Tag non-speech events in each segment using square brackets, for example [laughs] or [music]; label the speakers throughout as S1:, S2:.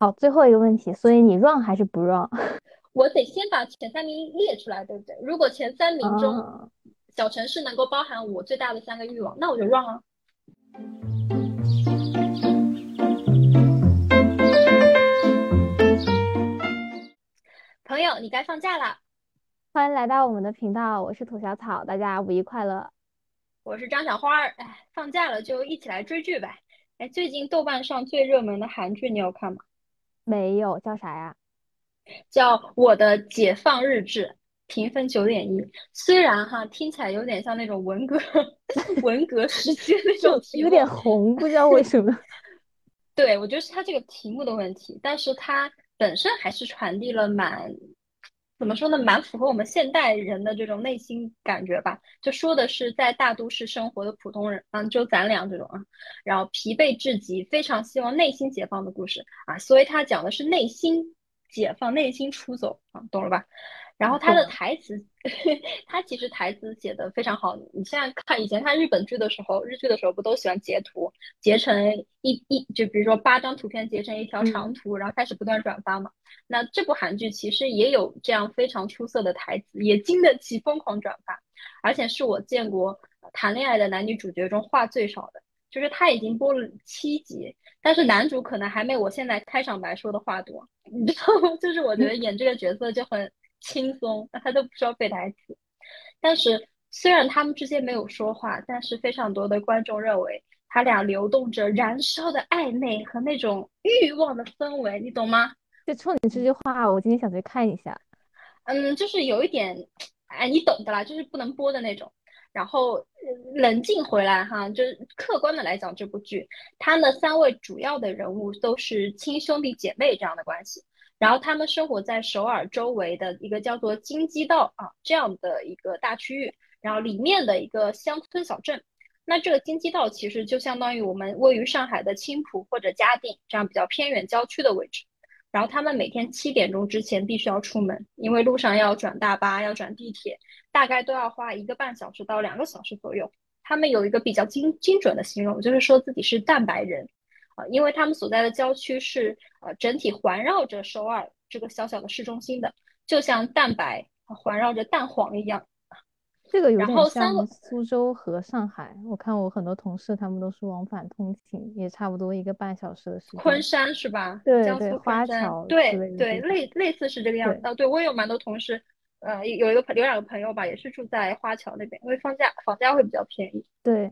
S1: 好，最后一个问题，所以你 run 还是不 run？？
S2: 我得先把前三名列出来，对不对？如果前三名中
S1: 啊，
S2: 小城市能够包含我最大的三个欲望，那我就 run 啊。朋友，你该放假了。
S1: 欢迎来到我们的频道，我是土小草，大家五一快乐。
S2: 我是张小花儿。哎，放假了就一起来追剧呗。哎，最近豆瓣上最热门的韩剧你有看吗？
S1: 没有，叫啥呀？
S2: 叫《我的解放日志》，评分九点一。虽然哈听起来有点像那种文革 [laughs] 文革时期的那种题目，
S1: 有 [laughs] 点红，不知道为什么。[laughs]
S2: 对，我觉得是它这个题目的问题，但是它本身还是传递了蛮，怎么说呢，蛮符合我们现代人的这种内心感觉吧。就说的是在大都市生活的普通人，嗯，就咱俩这种啊，然后疲惫至极，非常希望内心解放的故事啊，所以他讲的是内心解放、内心出走啊，懂了吧？然后他的。台词，[laughs] 他其实台词写的非常好。你现在看以前看日本剧的时候，日剧的时候不都喜欢截图，截成一一，就比如说八张图片截成一条长
S1: 嗯，
S2: 图，然后开始不断转发嘛。那这部韩剧其实也有这样非常出色的台词，也经得起疯狂转发，而且是我见过谈恋爱的男女主角中话最少的。就是他已经播了七集，但是男主可能还没我现在开场白说的话多，你知道吗？[laughs] 就是我觉得演这个角色就很轻松，他都不需要背台词。但是虽然他们之间没有说话，但是非常多的观众认为他俩流动着燃烧的暧昧和那种欲望的氛围，你懂吗？
S1: 就冲你这句话，我今天想去看一下。
S2: 嗯，就是有一点，哎，你懂的啦，就是不能播的那种。然后呃冷静回来哈，就是客观的来讲，这部剧它的三位主要的人物都是亲兄弟姐妹这样的关系，然后他们生活在首尔周围的一个叫做京畿道啊这样的一个大区域，然后里面的一个乡村小镇。那这个京畿道其实就相当于我们位于上海的青浦或者嘉定这样比较偏远郊区的位置。然后他们每天七点钟之前必须要出门，因为路上要转大巴，要转地铁，大概都要花一个半小时到两个小时左右。他们有一个比较精精准的形容，就是说自己是蛋白人、呃因为他们所在的郊区是呃整体环绕着首尔这个小小的市中心的，就像蛋白呃环绕着蛋黄一样。
S1: 这个有
S2: 然
S1: 点像苏州和上海，我看我很多同事他们都是往返通勤，也差不多一个半小时的时间昆。
S2: 山是吧？
S1: 对对，
S2: 江苏昆山，
S1: 花桥
S2: 对对，
S1: 类。
S2: 类类似是这个样子。
S1: 对，
S2: 哦，对，我有蛮多同事，呃，有一个朋有两个朋友吧，也是住在花桥那边，因为房价房价会比较便宜。
S1: 对，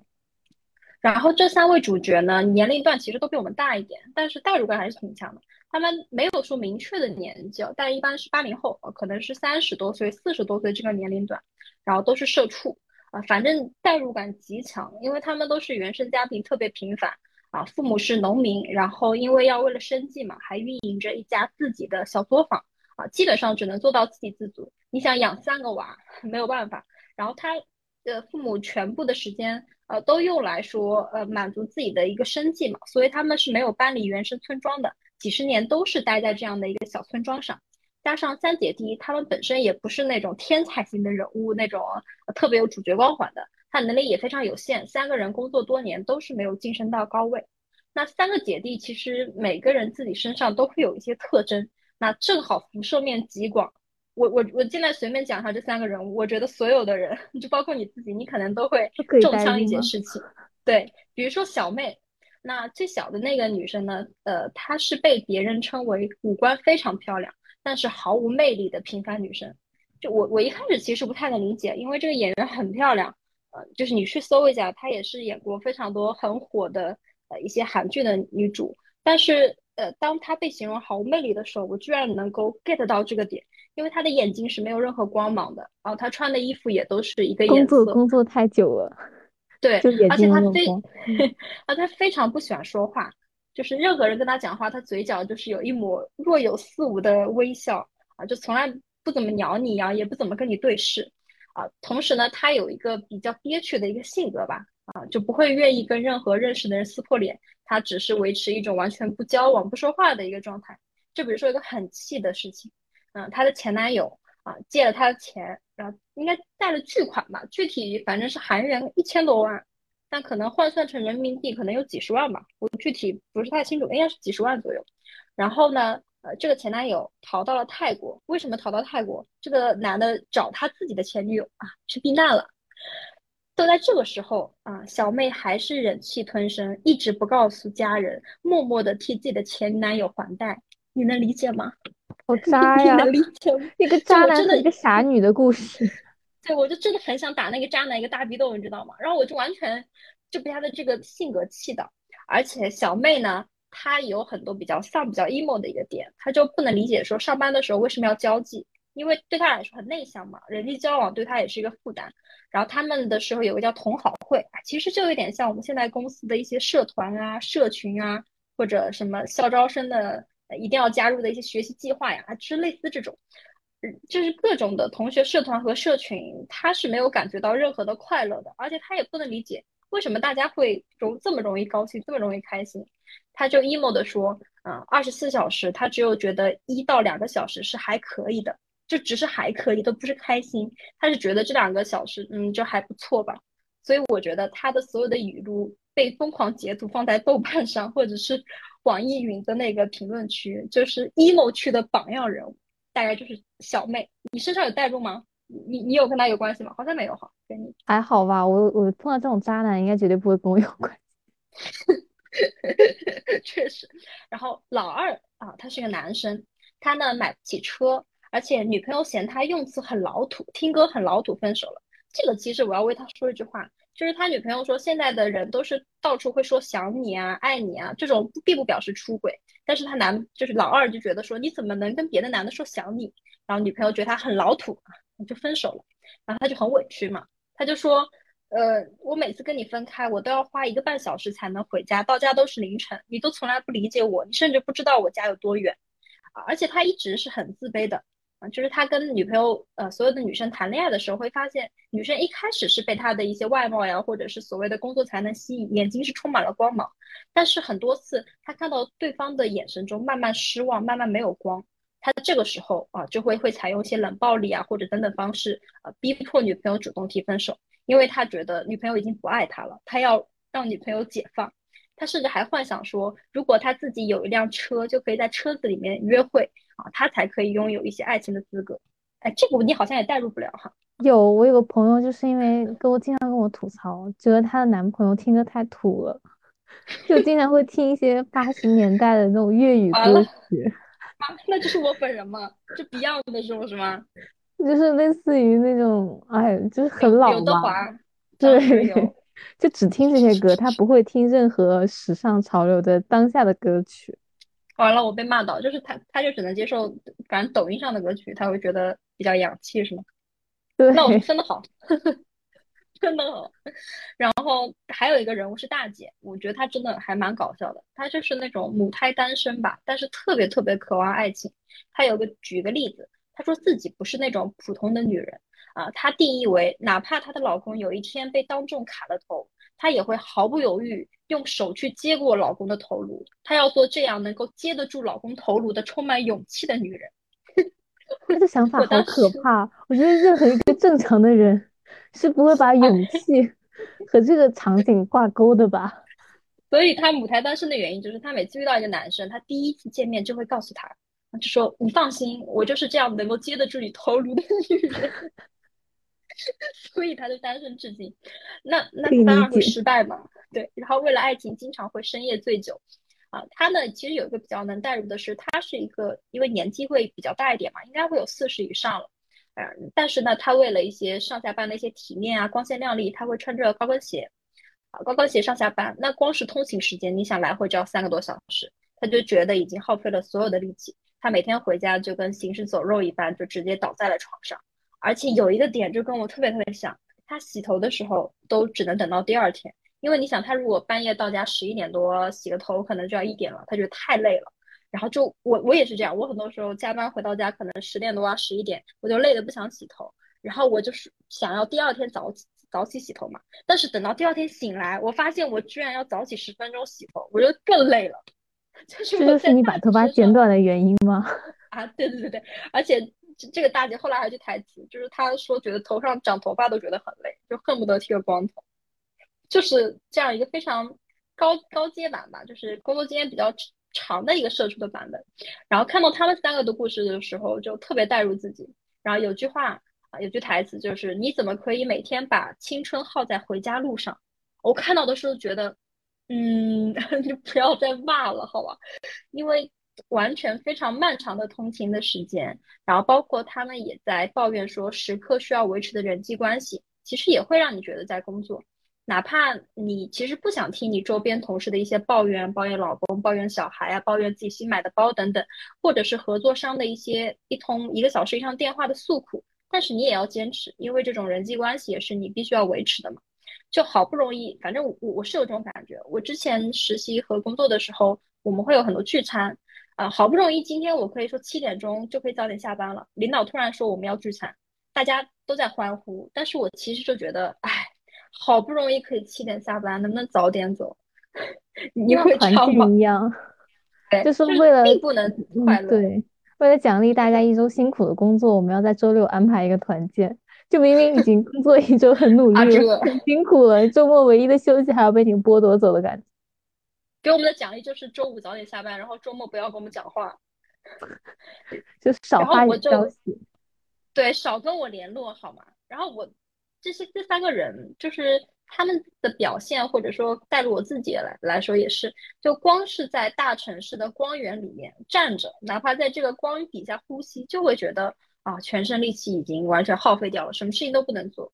S2: 然后这三位主角呢，年龄段其实都比我们大一点，但是代入感还是挺强的。他们没有说明确的年纪，但一般是八零后，呃可能是三十多岁、四十多岁这个年龄段，然后都是社畜啊，反正代入感极强，因为他们都是原生家庭特别平凡啊，父母是农民，然后因为要为了生计嘛，还运营着一家自己的小作坊啊，基本上只能做到自给自足。你想养三个娃，[laughs] 没有办法。然后他的父母全部的时间呃都用来说呃满足自己的一个生计嘛，所以他们是没有搬离原生村庄的，几十年都是待在这样的一个小村庄上。加上三姐弟，他们本身也不是那种天才型的人物，那种特别有主角光环的，他能力也非常有限。三个人工作多年都是没有晋升到高位。那三个姐弟其实每个人自己身上都会有一些特征，那正好辐射面极广，我我我现在随便讲一下这三个人物，我觉得所有的人，就包括你自己，你可能都会中枪一？件事情。对，比如说小妹，那最小的那个女生呢，呃，她是被别人称为五官非常漂亮，但是毫无魅力的平凡女生。就我我一开始其实不太能理解，因为这个演员很漂亮，呃，就是你去搜一下，她也是演过非常多很火的呃一些韩剧的女主，但是呃，当她被形容毫无魅力的时候，我居然能够 get 到这个点。因为他的眼睛是没有任何光芒的，然后他穿的衣服也都是一个颜色，
S1: 工作太久了，[laughs]
S2: 对，
S1: 就
S2: 而且他非，
S1: 睛没有光。[laughs] 嗯，[laughs]
S2: 啊，他非常不喜欢说话，就是任何人跟他讲话，他嘴角就是有一抹若有似无的微笑啊，就从来不怎么鸟你啊，也不怎么跟你对视啊。同时呢，他有一个比较憋屈的一个性格吧，啊，就不会愿意跟任何认识的人撕破脸，他只是维持一种完全不交往、不说话的一个状态。就比如说一个很气的事情。嗯，她的前男友啊借了她的钱，然后应该贷了巨款吧，具体反正是韩元一千多万，但可能换算成人民币可能有几十万吧，我具体不是太清楚，应该是几十万左右。然后呢，呃，这个前男友逃到了泰国。为什么逃到泰国？这个男的找他自己的前女友啊，去避难了。都在这个时候啊，小妹还是忍气吞声，一直不告诉家人，默默的替自己的前男友还贷。你能理解吗？
S1: 好 [laughs] 渣呀！
S2: 能理解？
S1: 一个 [laughs] 渣男的一个傻女的故事。[laughs]
S2: 对，我就真的很想打那个渣男一个大逼斗，你知道吗？然后我就完全就被他的这个性格气到。而且小妹呢，她有很多比较丧、比较 emo 的一个点，她就不能理解说上班的时候为什么要交际，因为对她来说很内向嘛，人际交往对她也是一个负担。然后他们的时候有个叫同好会，其实就有点像我们现在公司的一些社团啊、社群啊，或者什么校招生的一定要加入的一些学习计划呀，就是类似这种，就是各种的同学社团和社群，他是没有感觉到任何的快乐的，而且他也不能理解。为什么大家会容这么容易高兴，这么容易开心？他就 emo 的说，嗯，二十四小时他只有觉得一到两个小时是还可以的，就只是还可以，都不是开心。他是觉得这两个小时，嗯，就还不错吧。所以我觉得他的所有的语录被疯狂截图放在豆瓣上，或者是网易云的那个评论区，就是 emo 区的榜样人物，大概就是小妹。你身上有代入吗？你你有跟他有关系吗？好像没有哈，跟你
S1: 还好吧。我我碰到这种渣男，应该绝对不会跟我有关系。[laughs]
S2: 确实。然后老二啊，他是个男生，他呢买不起车，而且女朋友嫌他用词很老土，听歌很老土，分手了。这个其实我要为他说一句话，就是他女朋友说现在的人都是到处会说想你啊、爱你啊，这种并不表示出轨。但是他男就是老二就觉得说你怎么能跟别的男的说想你？然后女朋友觉得他很老土。就分手了，然后他就很委屈嘛，他就说，呃，我每次跟你分开，我都要花一个半小时才能回家，到家都是凌晨，你都从来不理解我，你甚至不知道我家有多远，而且他一直是很自卑的，啊，就是他跟女朋友，呃，所有的女生谈恋爱的时候，会发现女生一开始是被他的一些外貌呀，或者是所谓的工作才能吸引，眼睛是充满了光芒，但是很多次他看到对方的眼神中慢慢失望，慢慢没有光。他这个时候啊，就会会采用一些冷暴力啊，或者等等方式，呃，逼迫女朋友主动提分手，因为他觉得女朋友已经不爱他了，他要让女朋友解放。他甚至还幻想说，如果他自己有一辆车，就可以在车子里面约会啊，他才可以拥有一些爱情的资格。哎，这个你好像也代入不了哈。
S1: 有，我有个朋友就是因为跟我经常跟我吐槽，觉得她的男朋友听歌太土了，就经常会听一些八十年代的那种粤语歌曲。[laughs]
S2: 啊那就是我本人嘛？就 Beyond 的这种是吗？[laughs]
S1: 就是类似于那种，哎，就是很老
S2: 刘德华，
S1: 对，就只听这些歌，他不会听任何时尚潮流的当下的歌曲。
S2: 完了，我被骂到，就是他，他就只能接受，反正抖音上的歌曲，他会觉得比较洋气，是吗？
S1: 对，
S2: 那我 [laughs] 真的好。真的好，然后还有一个人物是大姐，我觉得她真的还蛮搞笑的。她就是那种母胎单身吧，但是特别特别渴望爱情。她有个举个例子，她说自己不是那种普通的女人啊，她定义为哪怕她的老公有一天被当众砍了头，她也会毫不犹豫用手去接过老公的头颅。她要做这样能够接得住老公头颅的充满勇气的女人。
S1: 她的想法好可怕，我觉得任何一个正常的人。是不会把 [laughs] 勇气和这个场景挂钩的吧？
S2: 所以她母胎单身的原因就是，她每次遇到一个男生，她第一次见面就会告诉他，就说：“你放心，我就是这样能够接得住你头颅的女人。” [laughs] 所以他就单身至今。那那当然会失败嘛？对。然后为了爱情，经常会深夜醉酒。啊，他呢，其实有一个比较能代入的是，他是一个因为年纪会比较大一点嘛，应该会有四十以上了。嗯，但是呢，他为了一些上下班的一些体面啊、光鲜亮丽，他会穿着高跟鞋，啊，高跟鞋上下班。那光是通勤时间，你想来回就要三个多小时，他就觉得已经耗费了所有的力气。他每天回家就跟行尸走肉一般，就直接倒在了床上。而且有一个点就跟我特别特别像，他洗头的时候都只能等到第二天，因为你想，他如果半夜到家十一点多洗个头，可能就要一点了，他觉得太累了。然后就我我也是这样，我很多时候加班回到家可能十点多啊十一点，我就累得不想洗头，然后我就是想要第二天早起早起洗头嘛。但是等到第二天醒来，我发现我居然要早起十分钟洗头，我就更累了。
S1: 这 [laughs] 就是你把头发剪短的原因吗？[laughs]
S2: 啊，对对对对，而且这这个大姐后来还句台词，就是她说觉得头上长头发都觉得很累，就恨不得剃个光头，就是这样一个非常高高阶版吧，就是工作经验比较。长的一个社畜的版本。然后看到他们三个的故事的时候，就特别带入自己。然后有句话啊，有句台词就是：“你怎么可以每天把青春耗在回家路上？”我看到的时候觉得，嗯，[laughs] 你不要再骂了，好吧？因为完全非常漫长的通勤的时间，然后包括他们也在抱怨说，时刻需要维持的人际关系，其实也会让你觉得在工作。哪怕你其实不想听你周边同事的一些抱怨，抱怨老公，抱怨小孩啊，抱怨自己新买的包等等，或者是合作商的一些一通一个小时以上电话的诉苦，但是你也要坚持，因为这种人际关系也是你必须要维持的嘛。就好不容易，反正我我是有这种感觉。我之前实习和工作的时候，我们会有很多聚餐，啊，好不容易今天我可以说七点钟就可以早点下班了，领导突然说我们要聚餐，大家都在欢呼，但是我其实就觉得，哎。好不容易可以七点下班，能不能早点走？[laughs] 你会
S1: 团聚一样，
S2: 就是
S1: 为了
S2: 并不能快乐。
S1: 对，为了奖励大家一周辛苦的工作，我们要在周六安排一个团建。就明明已经工作一周很努 [laughs] 力了，很辛苦了，周末唯一的休息还要被你剥夺走的感觉。
S2: 给我们的奖励就是周五早点下班，然后周末不要跟我们讲话，
S1: 就少发点消息。
S2: 对，少跟我联络好吗？然后我。这些这三个人，就是他们的表现，或者说带入我自己来来说，也是，就光是在大城市的光源里面站着，哪怕在这个光底下呼吸，就会觉得啊，全身力气已经完全耗费掉了，什么事情都不能做。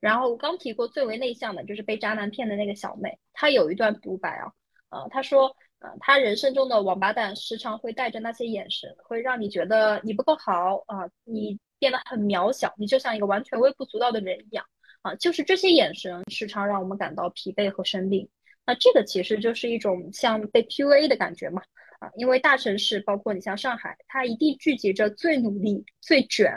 S2: 然后我刚提过最为内向的，就是被渣男骗的那个小妹，她有一段独白啊，呃，他说，呃，他人生中的王八蛋时常会带着那些眼神，会让你觉得你不够好啊，你变得很渺小，你就像一个完全微不足道的人一样。啊，就是这些眼神时常让我们感到疲惫和生病。那这个其实就是一种像被 PUA 的感觉嘛？啊，因为大城市，包括你像上海，它一定聚集着最努力、最卷、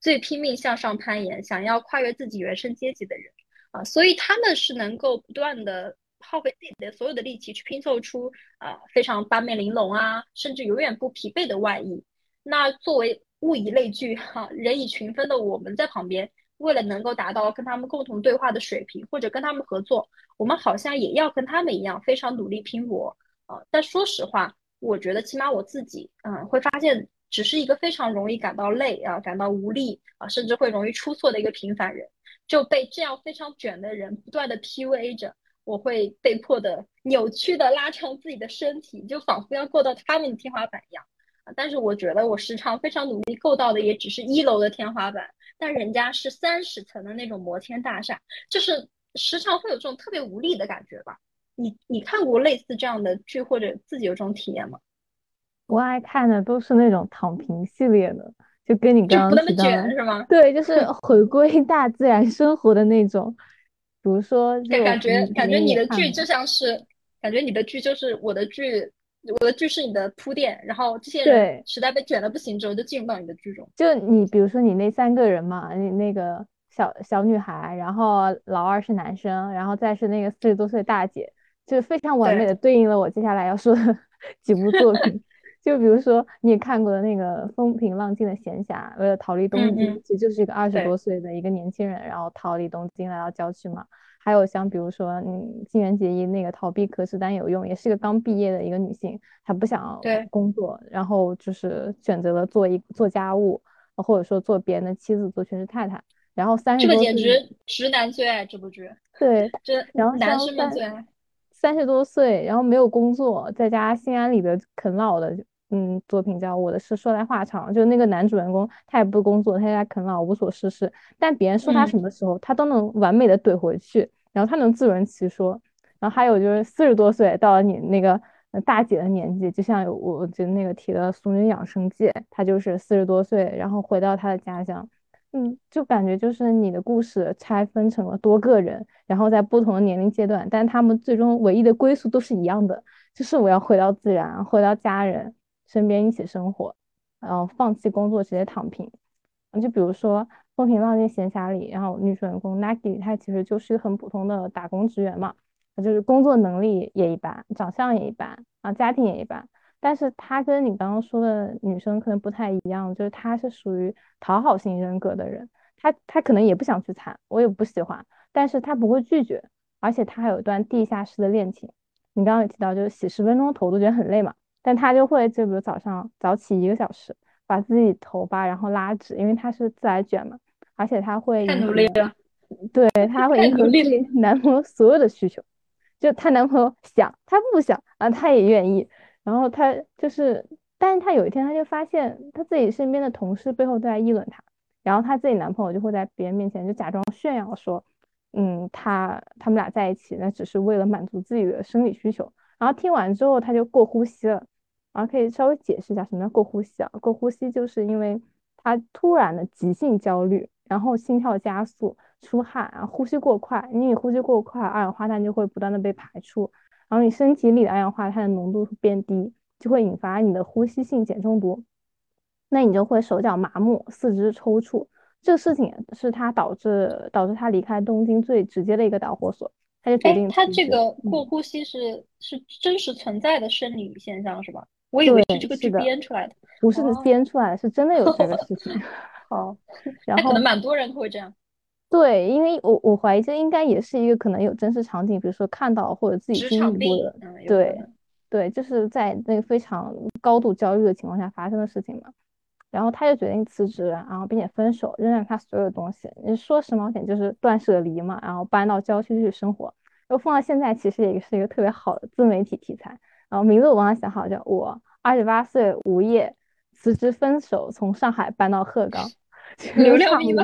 S2: 最拼命向上攀岩、想要跨越自己原生阶级的人啊，所以他们是能够不断的耗费自己的所有的力气去拼凑出啊非常八面玲珑啊，甚至永远不疲惫的外衣。那作为物以类聚、哈人以群分的我们在旁边。为了能够达到跟他们共同对话的水平，或者跟他们合作，我们好像也要跟他们一样非常努力拼搏啊！但说实话，我觉得起码我自己，嗯，会发现只是一个非常容易感到累啊、感到无力啊，甚至会容易出错的一个平凡人，就被这样非常卷的人不断的 PUA 着，我会被迫的扭曲的拉长自己的身体，就仿佛要够到他们的天花板一样啊！但是我觉得我时常非常努力够到的也只是一楼的天花板。但人家是三十层的那种摩天大厦，就是时常会有这种特别无力的感觉吧？你你看过类似这样的剧，或者自己有这种体验吗？
S1: 我爱看的都是那种躺平系列的，就跟你刚刚提到
S2: 的，是吗？
S1: 对，就是回归大自然生活的那种。比如说，
S2: 感觉感觉你的剧就像是，感觉你的剧就是我的剧。我的剧是你的铺垫，然后这些人实在被卷的不行之后，就进入到你的剧中。
S1: 就你比如说你那三个人嘛，你那个小小女孩，然后老二是男生，然后再是那个四十多岁大姐，就非常完美的对应了我接下来要说的 [laughs] 几部作品。就比如说你也看过的那个风平浪静的闲暇，为了逃离东京，其实就是一个二十多岁的一个年轻人，然后逃离东京来到郊区嘛。还有像比如说，嗯，新垣结衣那个逃避可是但有用，也是一个刚毕业的一个女性，她不想工作，然后就是选择了做一做家务，或者说做别人的妻子，做全职太太。然后三十多，
S2: 这个简直直男最爱这部剧。
S1: 对，
S2: 这
S1: 然后
S2: 男生们最爱。
S1: 三十多岁，然后没有工作，在家心安理得啃老的。嗯，作品叫《我的事说来话长》，就那个男主人公，他也不工作，他在啃老，无所事事。但别人说他什么时候，他都能完美的怼回去，然后他能自圆其说。然后还有就是四十多岁到了你那个大姐的年纪，就像我就那个提的《俗女养生记》，他就是四十多岁，然后回到他的家乡。嗯，就感觉就是你的故事拆分成了多个人，然后在不同的年龄阶段，但他们最终唯一的归宿都是一样的，就是我要回到自然，回到家人。身边一起生活，然后放弃工作直接躺平。就比如说《风平浪静闲暇》里，然后女主人公 Nagi 她其实就是很普通的打工职员嘛，就是工作能力也一般，长相也一般啊，家庭也一般。但是她跟你刚刚说的女生可能不太一样，就是她是属于讨好型人格的人，她她可能也不想去谈，我也不喜欢，但是她不会拒绝，而且她还有一段地下室的恋情。你刚刚也提到，就是洗十分钟头都觉得很累嘛。但她就会就比如早上早起一个小时，把自己头发然后拉直，因为她是自来卷嘛，而且她会
S2: 太努力了，
S1: 对，她会迎合自己男朋友所有的需求，就她男朋友想，她不想啊，她也愿意，然后她就是，但是她有一天她就发现，她自己身边的同事背后都在议论她，然后她自己男朋友就会在别人面前就假装炫耀说。嗯，他他们俩在一起，那只是为了满足自己的生理需求。然后听完之后，他就过呼吸了。然后可以稍微解释一下什么叫过呼吸啊？过呼吸就是因为他突然的急性焦虑，然后心跳加速、出汗啊，呼吸过快。因为你呼吸过快，二氧化碳就会不断的被排出，然后你身体里的二氧化碳的浓度变低，就会引发你的呼吸性碱中毒。那你就会手脚麻木、四肢抽搐。这个事情是他导致导致他离开东京最直接的一个导火索，他就决定。
S2: 他这个过呼吸是是真实存在的生理现象是吧？我以为是这个剧编出来的，
S1: 不是编出来的，是真的有这个事情。[laughs] [laughs]
S2: 哦，然后可能蛮多人都会这样。
S1: 对，因为我我怀疑这应该也是一个可能有真实场景，比如说看到或者自己经历过的。对对，就是在那个非常高度焦虑的情况下发生的事情嘛。然后他就决定辞职，然后并且分手，扔下他所有的东西。你说时髦点就是断舍离嘛，然后搬到郊区去生活。然后放到现在，其实也是一个特别好的自媒体题材。然后名字我帮他想好，叫我二十八岁无业辞职分手，从上海搬到鹤岗。[laughs] [laughs]
S2: 流量密码，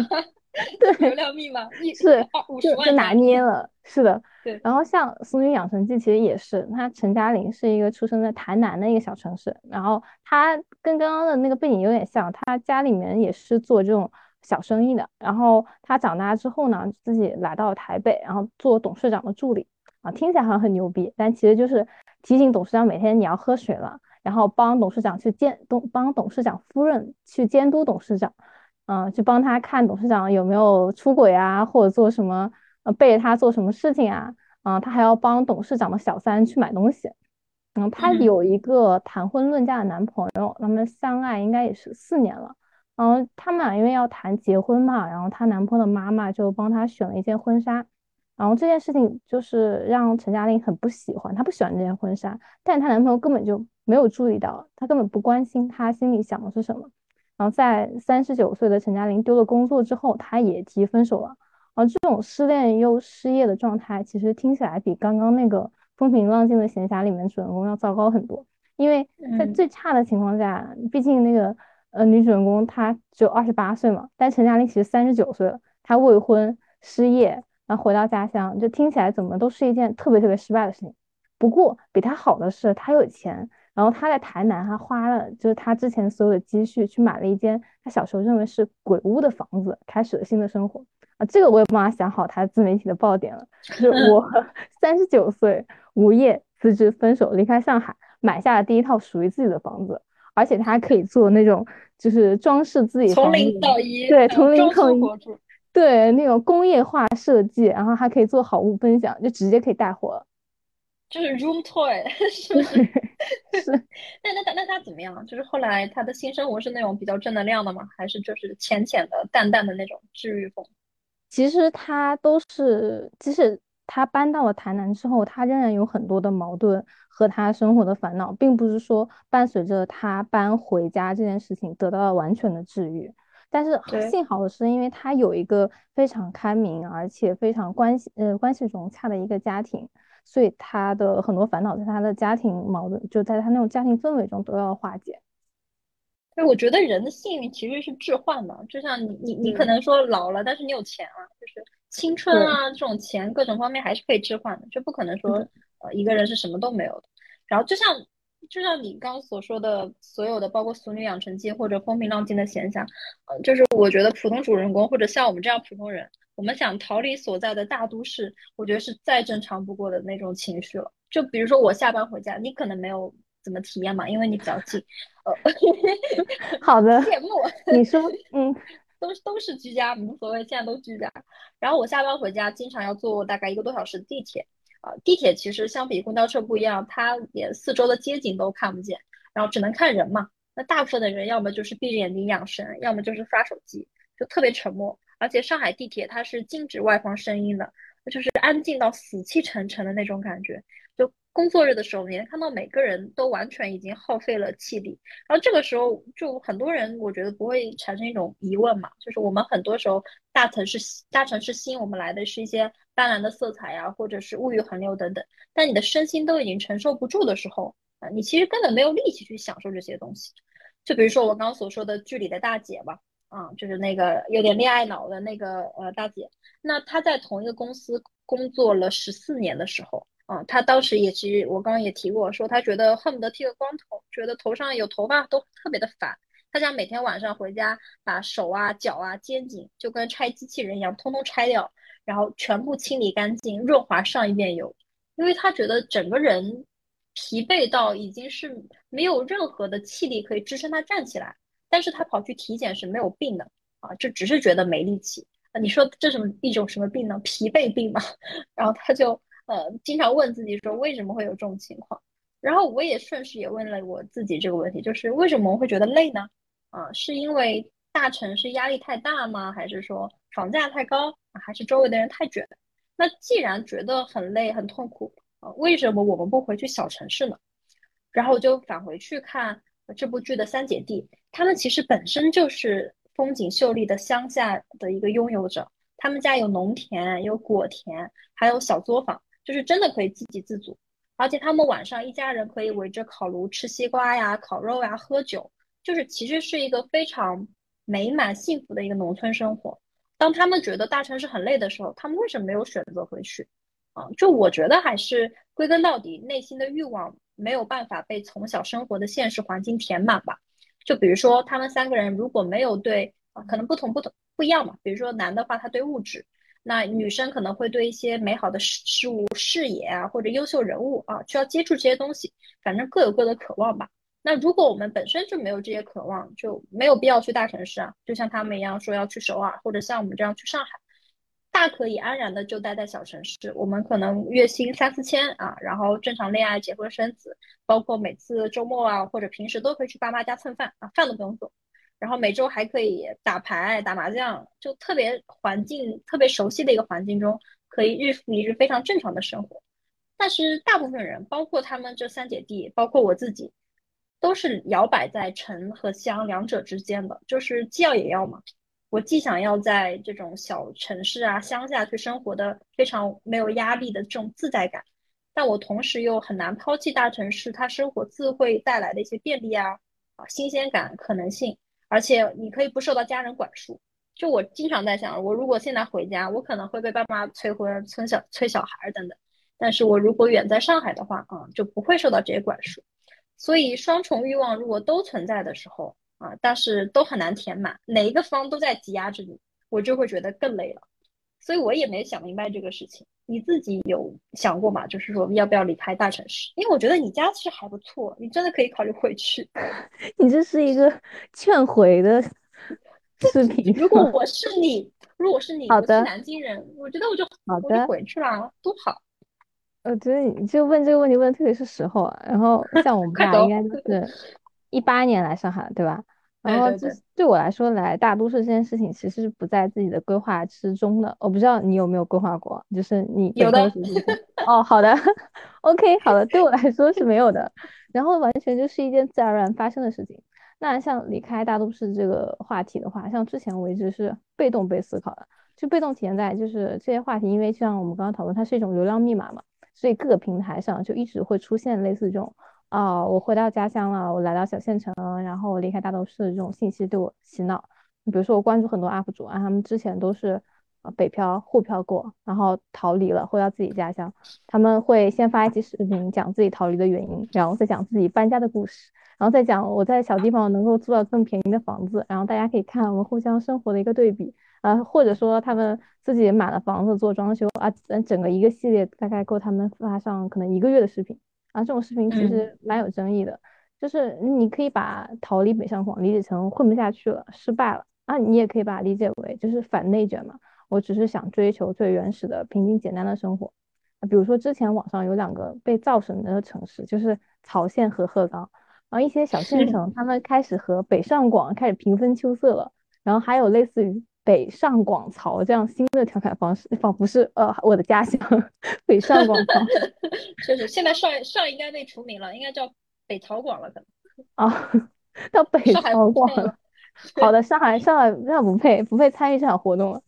S1: 对，
S2: 流量密码
S1: 是
S2: 五十
S1: 万拿捏了，是的。
S2: 对。
S1: 然后像《俗女养成记》，其实也是，他陈嘉玲是一个出生在台南的一个小城市，然后他跟刚刚的那个背景有点像，他家里面也是做这种小生意的。然后他长大之后呢，自己来到台北，然后做董事长的助理啊，听起来好像很牛逼，但其实就是提醒董事长每天你要喝水了，然后帮董事长去监董，帮董事长夫人去监督董事长，嗯，去帮他看董事长有没有出轨啊，或者做什么。背着他做什么事情啊？啊，他还要帮董事长的小三去买东西。嗯，他有一个谈婚论嫁的男朋友，他们相爱应该也是四年了。然后他们俩因为要谈结婚嘛，然后她男朋友的妈妈就帮她选了一件婚纱。然后这件事情就是让陈嘉玲很不喜欢，她不喜欢这件婚纱，但她男朋友根本就没有注意到，他根本不关心她心里想的是什么。然后在三十九岁的陈嘉玲丢了工作之后，她也提分手了。而这种失恋又失业的状态，其实听起来比刚刚那个风平浪静的闲暇里面主人公要糟糕很多。因为在最差的情况下，毕竟那个呃女主人公她只有二十八岁嘛，但陈嘉玲其实三十九岁了，她未婚失业，然后回到家乡，就听起来怎么都是一件特别特别失败的事情。不过比他好的是，他有钱，然后他在台南，还花了就是他之前所有的积蓄去买了一间他小时候认为是鬼屋的房子，开始了新的生活。啊，这个我也帮他想好他自媒体的爆点了，就是 [laughs] 我三十九岁无业辞职分手离开上海，买下了第一套属于自己的房子，而且他还可以做那种就是装饰自己
S2: 从零到一，
S1: 对，从零到一，
S2: 博
S1: 对，那种工业化设计，然后还可以做好物分享，就直接可以带货了，
S2: 就是 room toy，[laughs] 是不是？[laughs] 是。[laughs] 那那他那他怎么样？就是后来他的新生活是那种比较正能量的吗？还是就是浅浅的、淡淡的那种治愈风？
S1: 其实他都是，即使他搬到了台南之后，他仍然有很多的矛盾和他生活的烦恼，并不是说伴随着他搬回家这件事情得到了完全的治愈。但是幸好的是，因为他有一个非常开明而且非常关系呃关系融洽的一个家庭，所以他的很多烦恼在他的家庭矛盾就在他那种家庭氛围中得到了化解。
S2: 对，我觉得人的幸运其实是置换的，就像你你你可能说老了，但是你有钱了，就是青春啊这种钱各种方面还是可以置换的，就不可能说呃一个人是什么都没有的。然后就像就像你刚刚所说的所有的，包括《俗女养成记》或者《风平浪静的闲暇》，呃，就是我觉得普通主人公或者像我们这样普通人，我们想逃离所在的大都市，我觉得是再正常不过的那种情绪了。就比如说我下班回家，你可能没有。怎么体验嘛？因为你比较近，呃，[laughs]
S1: 好的，
S2: 羡慕。
S1: 你说，嗯，[laughs]
S2: 都都是居家，无所谓，现在都居家。然后我下班回家，经常要坐大概一个多小时地铁啊。地铁其实相比公交车不一样，它连四周的街景都看不见，然后只能看人嘛。那大部分的人要么就是闭着眼睛养神，要么就是刷手机，就特别沉默。而且上海地铁它是禁止外放声音的，就是安静到死气沉沉的那种感觉。就工作日的时候，你能看到每个人都完全已经耗费了气力。然后这个时候，就很多人我觉得不会产生一种疑问嘛，就是我们很多时候大城市大城市吸引我们来的是一些斑斓的色彩呀，或者是物欲横流等等。但你的身心都已经承受不住的时候，啊，你其实根本没有力气去享受这些东西。就比如说我刚刚所说的剧里的大姐吧。啊，就是那个有点恋爱脑的那个呃大姐，那她在同一个公司工作了十四年的时候，啊，她当时也其实我刚刚也提过，说她觉得恨不得剃个光头，觉得头上有头发都特别的烦，她想每天晚上回家把手啊、脚啊、肩颈就跟拆机器人一样，通通拆掉，然后全部清理干净，润滑上一遍油，因为他觉得整个人疲惫到已经是没有任何的气力可以支撑他站起来。但是他跑去体检是没有病的啊，就只是觉得没力气啊。你说这什么一种什么病呢？疲惫病嘛。[laughs] 然后他就呃经常问自己说为什么会有这种情况？然后我也顺势也问了我自己这个问题，就是为什么我会觉得累呢？啊，是因为大城市压力太大吗？还是说房价太高？还是周围的人太卷？那既然觉得很累很痛苦，为什么我们不回去小城市呢？然后我就返回去看。这部剧的三姐弟，他们其实本身就是风景秀丽的乡下的一个拥有者。他们家有农田，有果田，还有小作坊，就是真的可以自给自足。而且他们晚上一家人可以围着烤炉吃西瓜呀、烤肉呀、喝酒，就是其实是一个非常美满幸福的一个农村生活。当他们觉得大城市很累的时候，他们为什么没有选择回去？啊，就我觉得还是归根到底，内心的欲望。没有办法被从小生活的现实环境填满吧？就比如说他们三个人如果没有对啊，可能不同不同不一样嘛。比如说男的话，他对物质；那女生可能会对一些美好的事事物、视野啊，或者优秀人物啊，需要接触这些东西。反正各有各的渴望吧。那如果我们本身就没有这些渴望，就没有必要去大城市啊。就像他们一样说要去首尔，或者像我们这样去上海。大可以安然的就待在小城市，我们可能月薪三四千啊，然后正常恋爱、结婚、生子，包括每次周末啊或者平时都可以去爸妈家蹭饭啊，饭都不用做，然后每周还可以打牌、打麻将，就特别环境特别熟悉的一个环境中，可以日复一日非常正常的生活。但是大部分人，包括他们这三姐弟，包括我自己，都是摇摆在城和乡两者之间的，就是既要也要嘛。我既想要在这种小城市啊、乡下去生活的非常没有压力的这种自在感，但我同时又很难抛弃大城市它生活自会带来的一些便利啊、啊新鲜感、可能性，而且你可以不受到家人管束。就我经常在想，我如果现在回家，我可能会被爸妈催婚、催小、催小孩等等，但是我如果远在上海的话，啊，就不会受到这些管束。所以双重欲望如果都存在的时候，啊，但是都很难填满，哪一个方都在挤压着你，我就会觉得更累了。所以我也没想明白这个事情。你自己有想过吗？就是说要不要离开大城市？因为我觉得你家其实还不错，你真的可以考虑回去。[laughs]
S1: 你这是一个劝回的视频。[laughs]
S2: 如果我是你，如果是你，
S1: 我是，
S2: 南京人，我觉得我就
S1: 好的
S2: 回去了，多好。
S1: 我觉得你就问这个问题问的特别是时候啊。然后 [laughs] 像我们俩应该就是。一八年来上海，对吧？然后
S2: 对
S1: 对我来说，来大都市这件事情其实是不在自己的规划之中的。我不知道你有没有规划过，就是你
S2: 有的
S1: 哦，好的，OK，好的，对我来说是没有的。然后完全就是一件自然而然发生的事情。那像离开大都市这个话题的话，像之前我一直是被动被思考的，就被动体现在就是这些话题，因为就像我们刚刚讨论，它是一种流量密码嘛，所以各个平台上就一直会出现类似这种。啊，我回到家乡了，我来到小县城，然后我离开大都市的这种信息对我洗脑。比如说，我关注很多 UP 主啊，他们之前都是啊北漂、沪漂过，然后逃离了，回到自己家乡。他们会先发一期视频，讲自己逃离的原因，然后再讲自己搬家的故事，然后再讲我在小地方能够租到更便宜的房子，然后大家可以看我们互相生活的一个对比啊，或者说他们自己买了房子做装修啊，整个一个系列大概够他们发上可能一个月的视频。啊，这种视频其实蛮有争议的，就是你可以把逃离北上广理解成混不下去了，失败了。啊，你也可以把它理解为就是反内卷嘛，我只是想追求最原始的平静简单的生活。啊，比如说之前网上有两个被造神的城市，就是曹县和鹤岗，然后一些小县城他们开始和北上广开始平分秋色了，然后还有类似于北上广曹这样新的调侃方式，仿佛是呃我的家乡 [laughs] 北上广曹。[laughs]
S2: 确实，现在上上应该被除名了，应该叫北曹广了，可能。
S1: 啊，[laughs] 到北曹广了。好的，上海上海那不配不配参与这场活动了。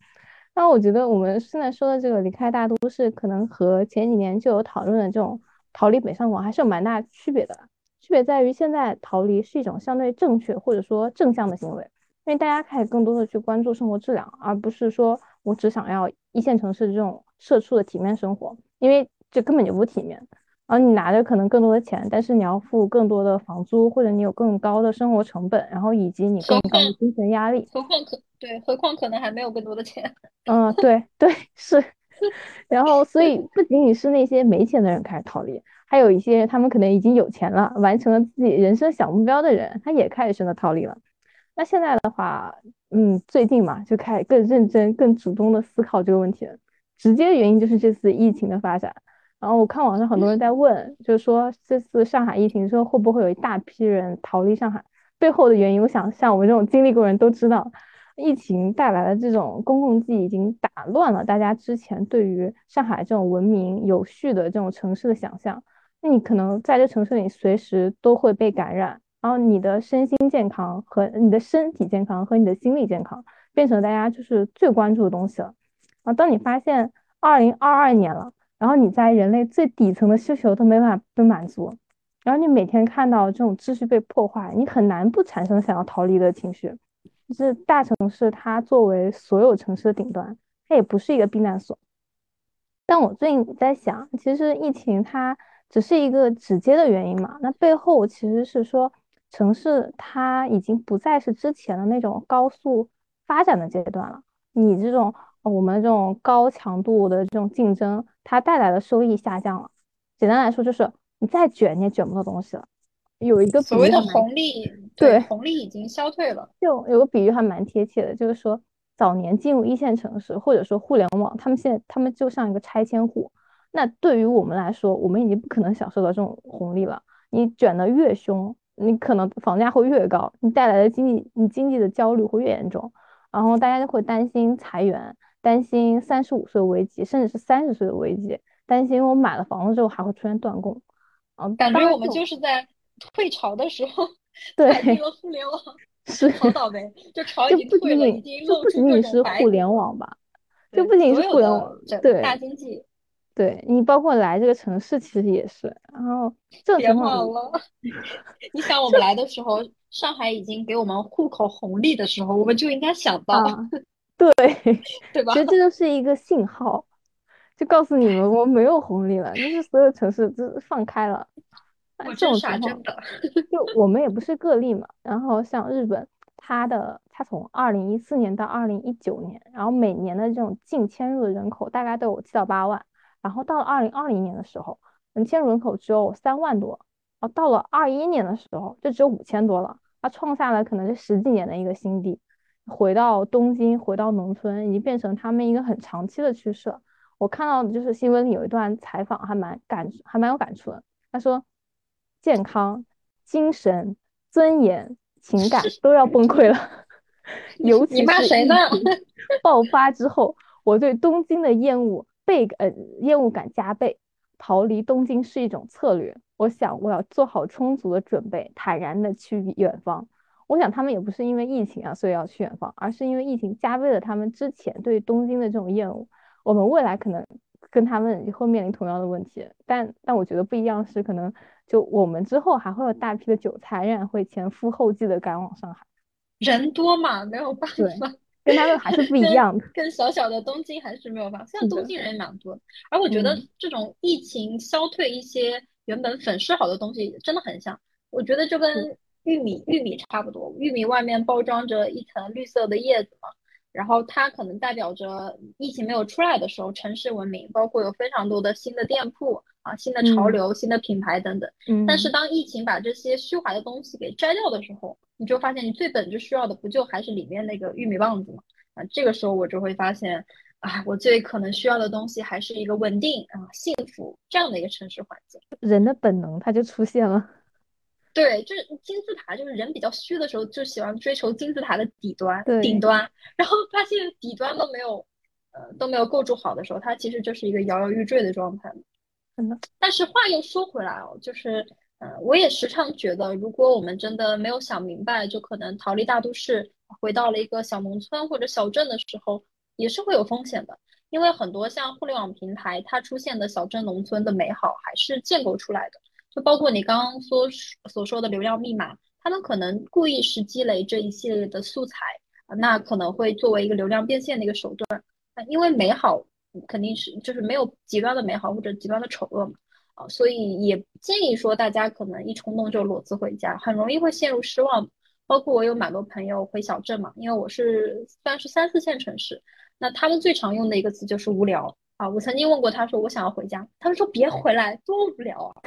S1: 那我觉得我们现在说的这个离开大都市，可能和前几年就有讨论的这种逃离北上广还是有蛮大区别的。区别在于现在逃离是一种相对正确或者说正向的行为，因为大家开始更多的去关注生活质量，而不是说我只想要一线城市这种社畜的体面生活，因为这根本就不体面。然后你拿着可能更多的钱，但是你要付更多的房租，或者你有更高的生活成本，然后以及你更高的精神压力。
S2: 何况可对，何况可能还没有更多的钱。
S1: 嗯，对对是。[laughs] 然后所以不仅仅是那些没钱的人开始逃离，还有一些他们可能已经有钱了，完成了自己人生小目标的人，他也开始选择逃离了。那现在的话，嗯，最近嘛，就开始更认真、更主动的思考这个问题了。直接原因就是这次疫情的发展。然后我看网上很多人在问，就是说这次上海疫情之后会不会有一大批人逃离上海？背后的原因，我想像我们这种经历过人都知道，疫情带来的这种公共记忆已经打乱了大家之前对于上海这种文明有序的这种城市的想象。那你可能在这城市里随时都会被感染，然后你的身心健康和你的身体健康和你的心理健康变成大家就是最关注的东西了。啊，当你发现二零二二年了。然后你在人类最底层的需求都没法被满足，然后你每天看到这种秩序被破坏，你很难不产生想要逃离的情绪。就是大城市，它作为所有城市的顶端，它也不是一个避难所。但我最近在想，其实疫情它只是一个直接的原因嘛，那背后其实是说城市它已经不再是之前的那种高速发展的阶段了。你这种我们这种高强度的这种竞争。它带来的收益下降了。简单来说，就是你再卷你也卷不到东西了。有一个
S2: 所谓的红利，对红利已经消退了。
S1: 就有个比喻还蛮贴切的，就是说早年进入一线城市或者说互联网，他们现在他们就像一个拆迁户。那对于我们来说，我们已经不可能享受到这种红利了。你卷得越凶，你可能房价会越高，你带来的经济你经济的焦虑会越严重，然后大家就会担心裁员。担心三十五岁的危机，甚至是三十岁的危机，担心我买了房子之后还会出现断供，
S2: 啊，感觉我们就是在退潮的时候 [laughs]
S1: 对
S2: 进了互联网，
S1: 是
S2: 好倒霉，就 [laughs] 潮已经退了，已经
S1: 露出各种
S2: 互
S1: 联网吧，就不仅是互联网，对
S2: 大经济，
S1: 对你包括来这个城市其实也是，然后这
S2: 别忘了，[laughs] 你想我们来的时候，上海已经给我们户口红利的时候，我们就应该想到。[laughs]
S1: 对，
S2: 对吧？
S1: 其实这就是一个信号，就告诉你们我没有红利了，就是所有城市都放开了。这种情况，就我们也不是个例嘛。然后像日本，它的它从二零一四年到二零一九年，然后每年的这种净迁入的人口大概都有七到八万，然后到了二零二零年的时候，嗯，迁入人口只有三万多，然后到了二一年的时候就只有五千多了，它创下了可能是十几年的一个新低。回到东京，回到农村，已经变成他们一个很长期的趋势。我看到的就是新闻里有一段采访，还蛮感，还蛮有感触的。他说，健康、精神、尊严、情感 [laughs] 都要崩溃了。[laughs] 尤其是 [laughs] 爆发之后，我对东京的厌恶倍呃厌恶感加倍。逃离东京是一种策略。我想我要做好充足的准备，坦然的去远方。我想他们也不是因为疫情啊，所以要去远方，而是因为疫情加倍了他们之前对东京的这种厌恶。我们未来可能跟他们也会面临同样的问题，但但我觉得不一样是，可能就我们之后还会有大批的韭菜仍然会前赴后继的赶往上海。
S2: 人多嘛，没有办法，
S1: 跟他们还是不一样的。
S2: 跟小小的东京还是没有办法，现在东京人也蛮多。而我觉得这种疫情消退一些原本粉饰好的东西，真的很像。我觉得就跟。玉米，玉米差不多，玉米外面包装着一层绿色的叶子嘛，然后它可能代表着疫情没有出来的时候，城市文明，包括有非常多的新的店铺啊，新的潮流，新的品牌等等。
S1: 嗯。
S2: 但是当疫情把这些虚华的东西给摘掉的时候，你就发现你最本质需要的不就还是里面那个玉米棒子吗？啊，这个时候我就会发现，啊，我最可能需要的东西还是一个稳定啊、幸福这样的一个城市环境。
S1: 人的本能它就出现了。[laughs]
S2: 对，就是金字塔，就是人比较虚的时候，就喜欢追求金字塔的底端、
S1: 对
S2: 顶端，然后发现底端都没有，呃，都没有构筑好的时候，它其实就是一个摇摇欲坠的状态。但是话又说回来哦，就是，呃，我也时常觉得，如果我们真的没有想明白，就可能逃离大都市，回到了一个小农村或者小镇的时候，也是会有风险的。因为很多像互联网平台，它出现的小镇农村的美好，还是建构出来的。就包括你刚刚所所说的流量密码，他们可能故意是积累这一系列的素材那可能会作为一个流量变现的一个手段。因为美好肯定是就是没有极端的美好或者极端的丑恶嘛啊，所以也建议说大家可能一冲动就裸辞回家，很容易会陷入失望。包括我有蛮多朋友回小镇嘛，因为我是算是三四线城市，那他们最常用的一个词就是无聊啊。我曾经问过他说我想要回家，他们说别回来，多无聊啊。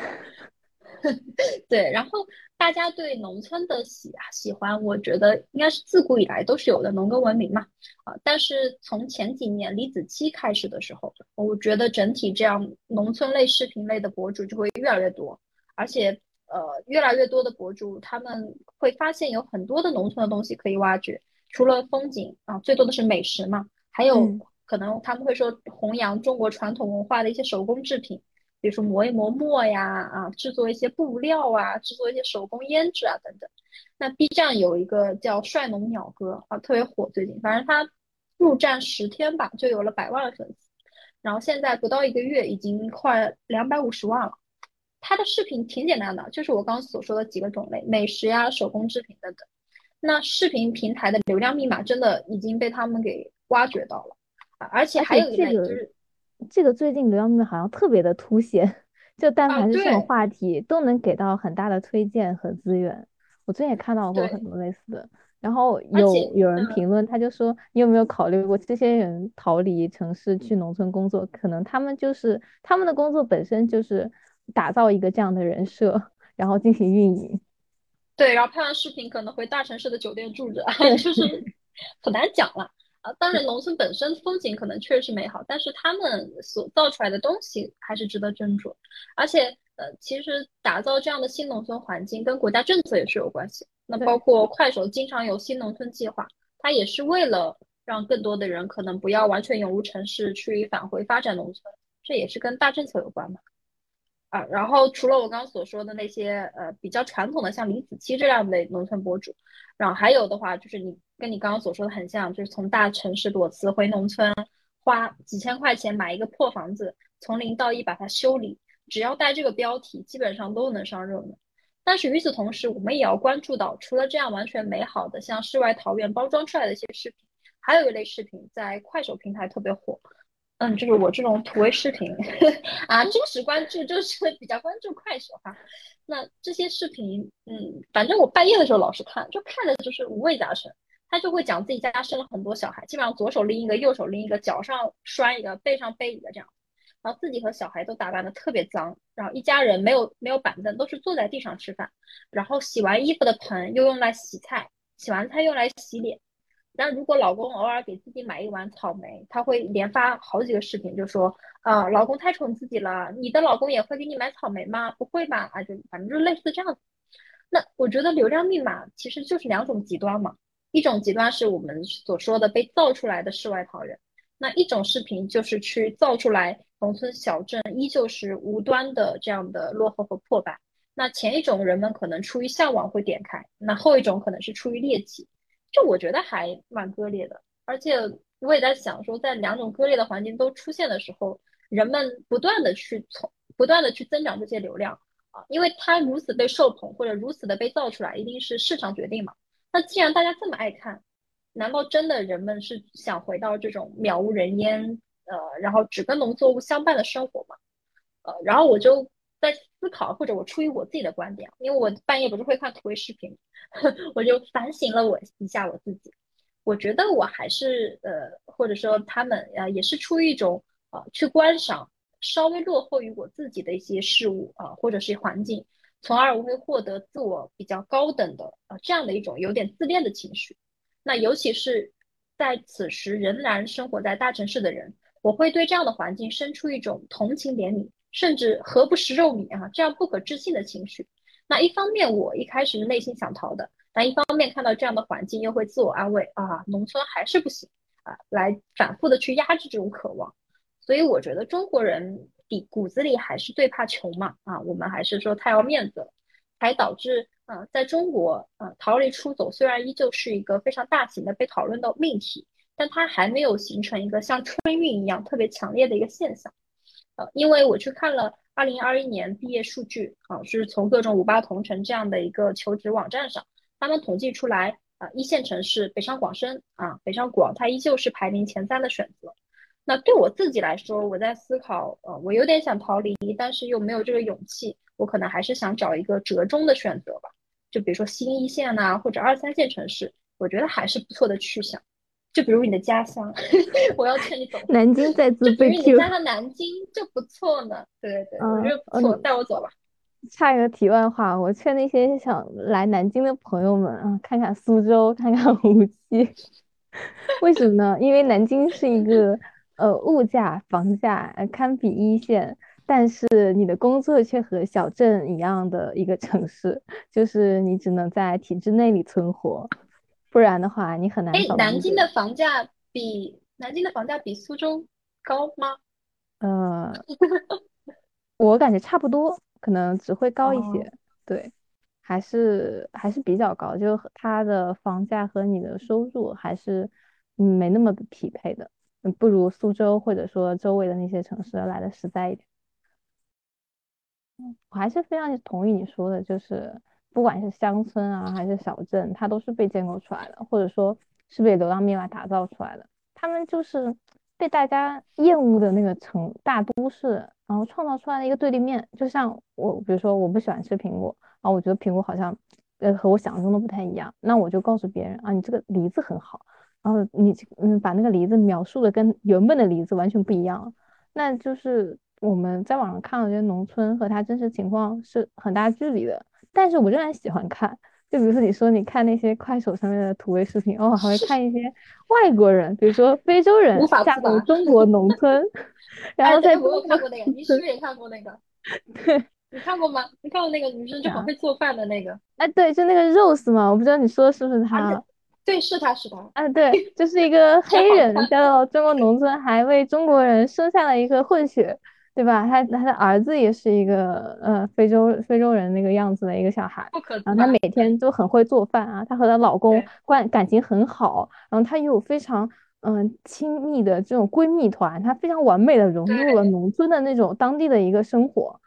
S2: [laughs] 对，然后大家对农村的喜喜欢，我觉得应该是自古以来都是有的，农耕文明嘛，啊，但是从前几年李子柒开始的时候，我觉得整体这样农村类视频类的博主就会越来越多，而且呃，越来越多的博主他们会发现有很多的农村的东西可以挖掘，除了风景啊，最多的是美食嘛，还有可能他们会说弘扬中国传统文化的一些手工制品。比如说磨一磨墨呀，啊，制作一些布料啊，制作一些手工胭脂啊等等。那 B 站有一个叫帅农鸟哥啊，特别火，最近反正他入站十天吧，就有了百万粉丝，然后现在不到一个月已经快两百五十万了。他的视频挺简单的，就是我刚刚所说的几个种类，美食呀、手工制品等等。那视频平台的流量密码真的已经被他们给挖掘到了啊，而且还有一类就是。
S1: 这个最近流量密码好像特别的凸显，就但凡是这种话题，都能给到很大的推荐和资源。我最近也看到过很多类似的，然后有有人评论，他就说你有没有考虑过这些人逃离城市去农村工作，可能他们就是他们的工作本身就是打造一个这样的人设，然后进行运营。
S2: 对，然后拍完视频可能回大城市的酒店住着，[laughs] 就是很难讲了。啊，当然，农村本身风景可能确实美好，但是他们所造出来的东西还是值得斟酌。而且，呃，其实打造这样的新农村环境跟国家政策也是有关系。那包括快手经常有新农村计划，它也是为了让更多的人可能不要完全涌入城市，去返回发展农村，这也是跟大政策有关嘛。啊，然后除了我刚刚所说的那些，呃，比较传统的像李子柒这样的农村博主，然后还有的话就是你。跟你刚刚所说的很像，就是从大城市裸辞回农村，花几千块钱买一个破房子，从零到一把它修理，只要带这个标题，基本上都能上热门。但是与此同时，我们也要关注到，除了这样完全美好的像世外桃源包装出来的一些视频，还有一类视频在快手平台特别火。嗯，就是我这种土味视频 [laughs] 啊，真实关注就是 [laughs] 比较关注快手哈。那这些视频，嗯，反正我半夜的时候老是看，就看的就是五味杂陈。他就会讲自己家生了很多小孩，基本上左手拎一个，右手拎一个，脚上拴一个，背上背一个这样，然后自己和小孩都打扮的特别脏，然后一家人没有没有板凳，都是坐在地上吃饭，然后洗完衣服的盆又用来洗菜，洗完菜用来洗脸。但如果老公偶尔给自己买一碗草莓，他会连发好几个视频，就说啊，老公太宠自己了，你的老公也会给你买草莓吗？不会吧？啊，就反正就类似这样。那我觉得流量密码其实就是两种极端嘛。一种极端是我们所说的被造出来的世外桃源，那一种视频就是去造出来农村小镇依旧是无端的这样的落后和破败。那前一种人们可能出于向往会点开，那后一种可能是出于猎奇，就我觉得还蛮割裂的。而且我也在想说，在两种割裂的环境都出现的时候，人们不断的去从不断的去增长这些流量啊，因为它如此被受捧或者如此的被造出来，一定是市场决定嘛。那既然大家这么爱看，难道真的人们是想回到这种渺无人烟，呃，然后只跟农作物相伴的生活吗？呃，然后我就在思考，或者我出于我自己的观点，因为我半夜不是会看土味视频，[laughs] 我就反省了我一下我自己，我觉得我还是呃，或者说他们呃，也是出于一种呃去观赏稍微落后于我自己的一些事物啊，或者是环境。从而我会获得自我比较高等的呃这样的一种有点自恋的情绪，那尤其是在此时仍然生活在大城市的人，我会对这样的环境生出一种同情怜悯，甚至何不食肉糜啊这样不可置信的情绪。那一方面我一开始是内心想逃的，但一方面看到这样的环境又会自我安慰啊，农村还是不行啊，来反复的去压制这种渴望。所以我觉得中国人底骨子里还是最怕穷嘛啊，我们还是说太要面子了，才导致啊，在中国啊逃离出走虽然依旧是一个非常大型的被讨论的命题，但它还没有形成一个像春运一样特别强烈的一个现象。呃，因为我去看了二零二一年毕业数据啊，是从各种五八同城这样的一个求职网站上，他们统计出来啊，一线城市北上广深啊，北上广它依旧是排名前三的选择。那对我自己来说，我在思考，呃，我有点想逃离，但是又没有这个勇气，我可能还是想找一个折中的选择吧。就比如说新一线呐，或者二三线城市，我觉得还是不错的去向。就比如你的家乡，[laughs] 我要劝你走。
S1: 南京再次被
S2: Q。你家乡南京就不错呢，对对对，我觉得不错，带我走吧。
S1: 插一个题外话，我劝那些想来南京的朋友们啊，看看苏州，看看 [laughs] 无锡。[laughs] 为什么呢？因为南京是一个。呃，物价、房价堪比一线，但是你的工作却和小镇一样的一个城市，就是你只能在体制内里存活，不然的话你很难。哎，
S2: 南京的房价比南京的房价比苏州高吗？[laughs]
S1: 呃，我感觉差不多，可能只会高一些。对，还是还是比较高，就它的房价和你的收入还是嗯没那么匹配的。不如苏州或者说周围的那些城市来的实在一点。我还是非常同意你说的，就是不管是乡村啊还是小镇，它都是被建构出来的，或者说是被流浪密码打造出来的。他们就是被大家厌恶的那个城大都市，然后创造出来的一个对立面。就像我，比如说我不喜欢吃苹果，啊我觉得苹果好像呃和我想象中的不太一样，那我就告诉别人啊，你这个梨子很好。然后你嗯把那个梨子描述的跟原本的梨子完全不一样，那就是我们在网上看到这些农村和它真实情况是很大距离的。但是我仍然喜欢看，就比如说你说你看那些快手上面的土味视频，哦，还会看一些外国人，比如说非洲人下到中国农村，[laughs] 然后在
S2: 我有看过那个，你是不是也看过那个？[laughs]
S1: 对，
S2: 你看过吗？你看过那个女生就很会做饭的那个？
S1: 哎，对，就那个 Rose 嘛，我不知道你说的是不是他。
S2: 对，是他是他，啊，
S1: 对，[laughs] 就是一个黑人嫁到中国农村，还为中国人生下了一个混血，对吧？他他的儿子也是一个呃非洲非洲人那个样子的一个小孩，然后他每天都很会做饭啊，他和她老公关感情很好，然后她又有非常嗯亲密的这种闺蜜团，她非常完美的融入了农村的那种当地的一个生活。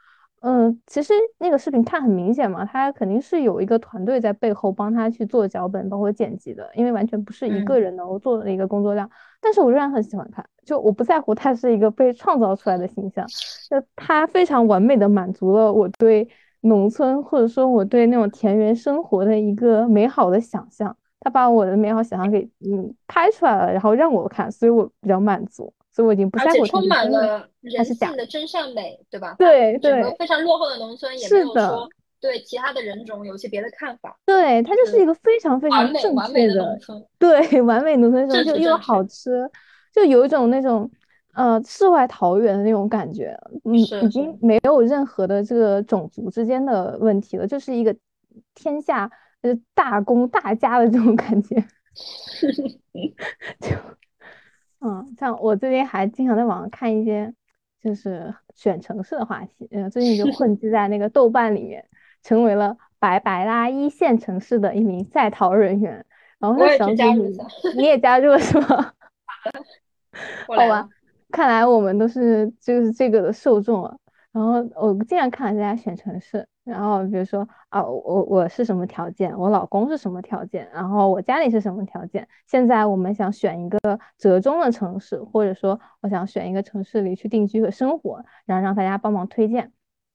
S1: 嗯，其实那个视频看很明显嘛，他肯定是有一个团队在背后帮他去做脚本，包括剪辑的，因为完全不是一个人能够做的一个工作量。但是我仍然很喜欢看，就我不在乎他是一个被创造出来的形象，就他非常完美的满足了我对农村或者说我对那种田园生活的一个美好的想象，他把我的美好想象给嗯拍出来了，然后让我看，所以我比较满足。所以我已经不在乎
S2: 充满了人性的真善美，对吧？
S1: 对对。
S2: 非常落后的农村也没有说对其他的人种有些别的看法。
S1: 对，它就是一个非常非常正确的，对，[laughs] 完美农村就又好吃，就有一种那种呃世外桃源的那种感觉。嗯，已经没有任何的这个种族之间的问题了，就是一个天下呃大公大家的这种感觉。[laughs] [laughs] 就。嗯，像我最近还经常在网上看一些，就是选城市的话题。嗯，最近就 [laughs] 混迹在那个豆瓣里面，成为了白白拉一线城市的一名在逃人员。然后想
S2: 起你
S1: 你也加入了是吗？[laughs] 好吧，看来我们都是就是这个的受众了。然后我经常看大家选城市。然后比如说啊，我我是什么条件，我老公是什么条件，然后我家里是什么条件。现在我们想选一个折中的城市，或者说我想选一个城市里去定居和生活，然后让大家帮忙推荐，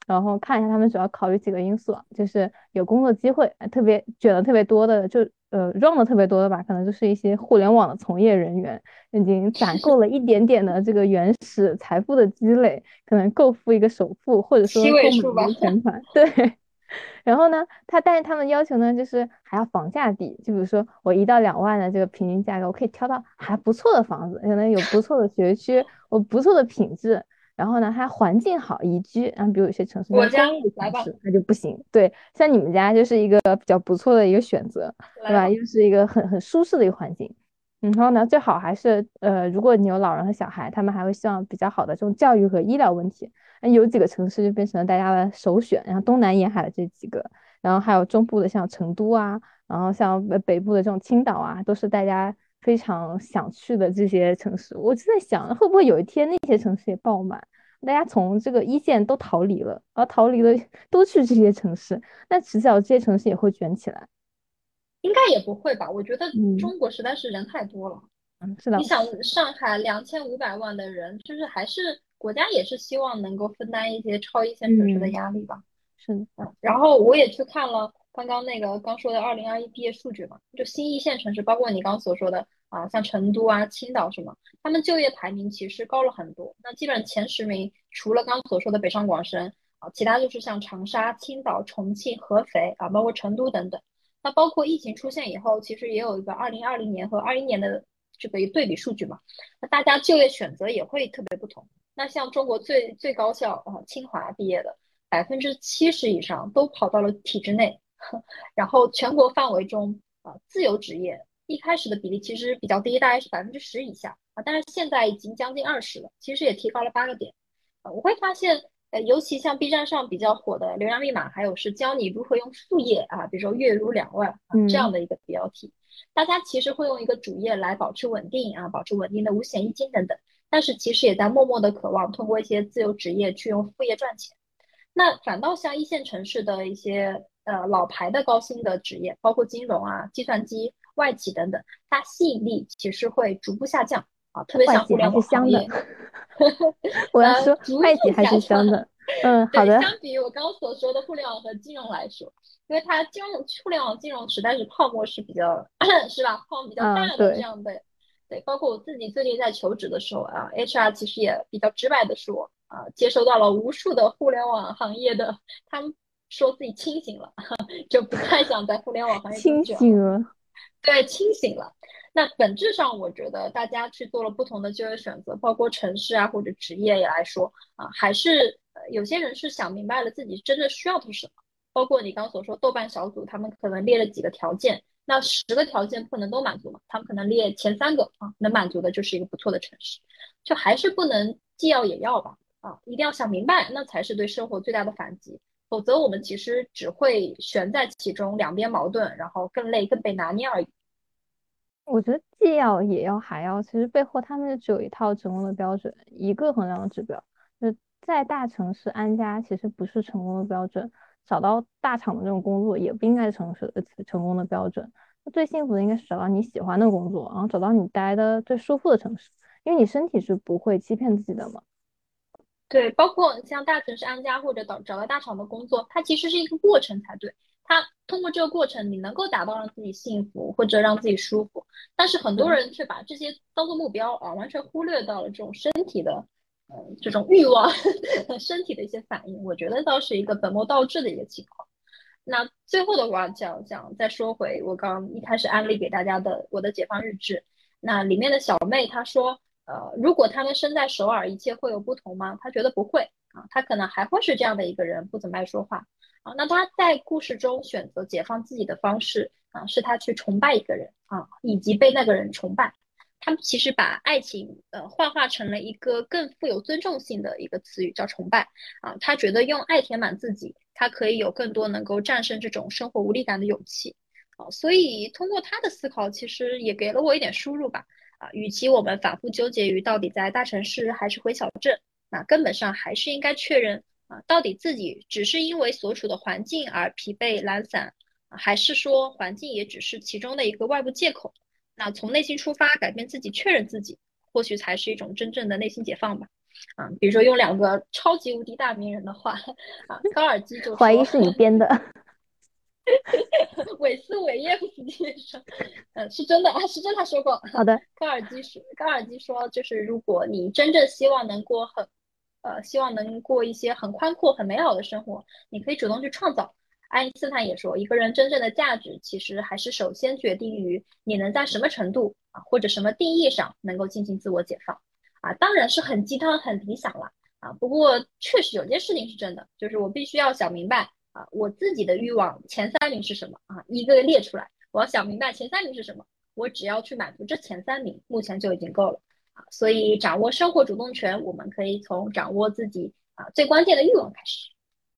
S1: 然后看一下他们主要考虑几个因素，就是有工作机会，特别卷的特别多的，就呃 run 的特别多的吧，可能就是一些互联网的从业人员，已经攒够了一点点的这个原始财富的积累，可能够付一个首付，或者说购买全款，对。然后呢，他但是他们要求呢，就是还要房价低，就比如说我一到两万的这个平均价格，我可以挑到还不错的房子，可能有不错的学区，我不错的品质，然然后呢，它环境好宜居，然后比如有些城市，
S2: 我家
S1: 公寓
S2: 来吧
S1: 那就不行。对，像你们家就是一个比较不错的一个选择，对吧？又是一个很很舒适的一个环境。然后呢，最好还是呃，如果你有老人和小孩，他们还会希望比较好的这种教育和医疗问题。那有几个城市就变成了大家的首选，然后东南沿海的这几个，然后还有中部的像成都啊，然后像北部的这种青岛啊，都是大家非常想去的这些城市。我就在想，会不会有一天那些城市也爆满，大家从这个一线都逃离了，而逃离了 [laughs] 都去这些城市，那迟早这些城市也会卷起来。
S2: 应该也不会吧？我觉得中国实在是人太多了。
S1: 嗯，是的。
S2: 你想上海两千五百万的人，就是还是国家也是希望能够分担一些超一线城市的压力吧。
S1: 是的。
S2: 然后我也去看了刚刚那个刚说的二零二一毕业数据嘛，就新一线城市，包括你刚所说的啊，像成都啊、青岛什么，他们就业排名其实高了很多。那基本上前十名，除了刚所说的北上广深啊，其他就是像长沙、青岛、重庆、合肥啊，包括成都等等。那包括疫情出现以后，其实也有一个二零二零年和二一年的这个对比数据嘛。那大家就业选择也会特别不同。那像中国最最高校啊，清华毕业的百分之七十以上都跑到了体制内。[laughs] 然后全国范围中啊，自由职业一开始的比例其实比较低，大概是百分之十以下啊，但是现在已经将近二十了，其实也提高了八个点。啊，我会发现。呃，尤其像 B 站上比较火的流量密码，还有是教你如何用副业啊，比如说月入两万这样的一个标题，大家其实会用一个主业来保持稳定啊，保持稳定的五险一金等等，但是其实也在默默的渴望通过一些自由职业去用副业赚钱。那反倒像一线城市的一些呃老牌的高薪的职业，包括金融啊、计算机、外企等等，它吸引力其实会逐步下降。啊，特别像互联网行业，[laughs]
S1: 我要说外企还是香的。嗯，好的。
S2: 相比于我刚刚所说的互联网和金融来说，因为它金融、互联网金融实在是泡沫是比较，[clears throat] 是吧？泡沫比较大的这样的。对，包括我自己最近在求职的时候啊，HR 其实也比较直白的说啊，接收到了无数的互联网行业的，[laughs] 他们说自己清醒了，[laughs] 就不太想在互联网行业
S1: 清醒了。
S2: 对，清醒了。那本质上，我觉得大家去做了不同的就业选择，包括城市啊或者职业也来说啊，还是呃有些人是想明白了自己真正需要的是什么。包括你刚所说豆瓣小组，他们可能列了几个条件，那十个条件不能都满足嘛？他们可能列前三个啊，能满足的就是一个不错的城市，就还是不能既要也要吧？啊，一定要想明白，那才是对生活最大的反击。否则我们其实只会悬在其中，两边矛盾，然后更累、更被拿捏而已。
S1: 我觉得既要也要还要，其实背后他们只有一套成功的标准，一个衡量的指标。就在大城市安家，其实不是成功的标准；找到大厂的这种工作，也不应该是城市成功的标准。最幸福的应该是找到你喜欢的工作，然后找到你待的最舒服的城市，因为你身体是不会欺骗自己的嘛。
S2: 对，包括像大城市安家或者找找到大厂的工作，它其实是一个过程才对。它通过这个过程，你能够达到让自己幸福或者让自己舒服，但是很多人却把这些当做目标啊，完全忽略到了这种身体的，嗯，这种欲望，[laughs] 身体的一些反应。我觉得倒是一个本末倒置的一个情况。那最后的话，讲讲再说回我刚一开始安利给大家的我的解放日志，那里面的小妹她说，呃，如果他们生在首尔，一切会有不同吗？他觉得不会啊，他可能还会是这样的一个人，不怎么爱说话。啊，那他在故事中选择解放自己的方式啊，是他去崇拜一个人啊，以及被那个人崇拜。他们其实把爱情呃幻化成了一个更富有尊重性的一个词语，叫崇拜啊。他觉得用爱填满自己，他可以有更多能够战胜这种生活无力感的勇气啊。所以通过他的思考，其实也给了我一点输入吧啊。与其我们反复纠结于到底在大城市还是回小镇，那根本上还是应该确认啊。到底自己只是因为所处的环境而疲惫懒散，还是说环境也只是其中的一个外部借口？那从内心出发，改变自己，确认自己，或许才是一种真正的内心解放吧。啊，比如说用两个超级无敌大名人的话，[laughs] 啊，高尔基就
S1: 怀疑是你编的，
S2: 韦斯韦耶夫斯基说，嗯，是真的啊，是真他说过。
S1: 好的，
S2: 高尔基说，高尔基说，就是如果你真正希望能过很。呃，希望能过一些很宽阔、很美好的生活，你可以主动去创造。爱因斯坦也说，一个人真正的价值，其实还是首先决定于你能在什么程度啊，或者什么定义上能够进行自我解放啊。当然是很鸡汤、很理想了啊。不过确实有件事情是真的，就是我必须要想明白啊，我自己的欲望前三名是什么啊，一个个列出来，我要想明白前三名是什么，我只要去满足这前三名，目前就已经够了啊。所以掌握生活主动权，我们可以从掌握自己啊最关键的欲望开始。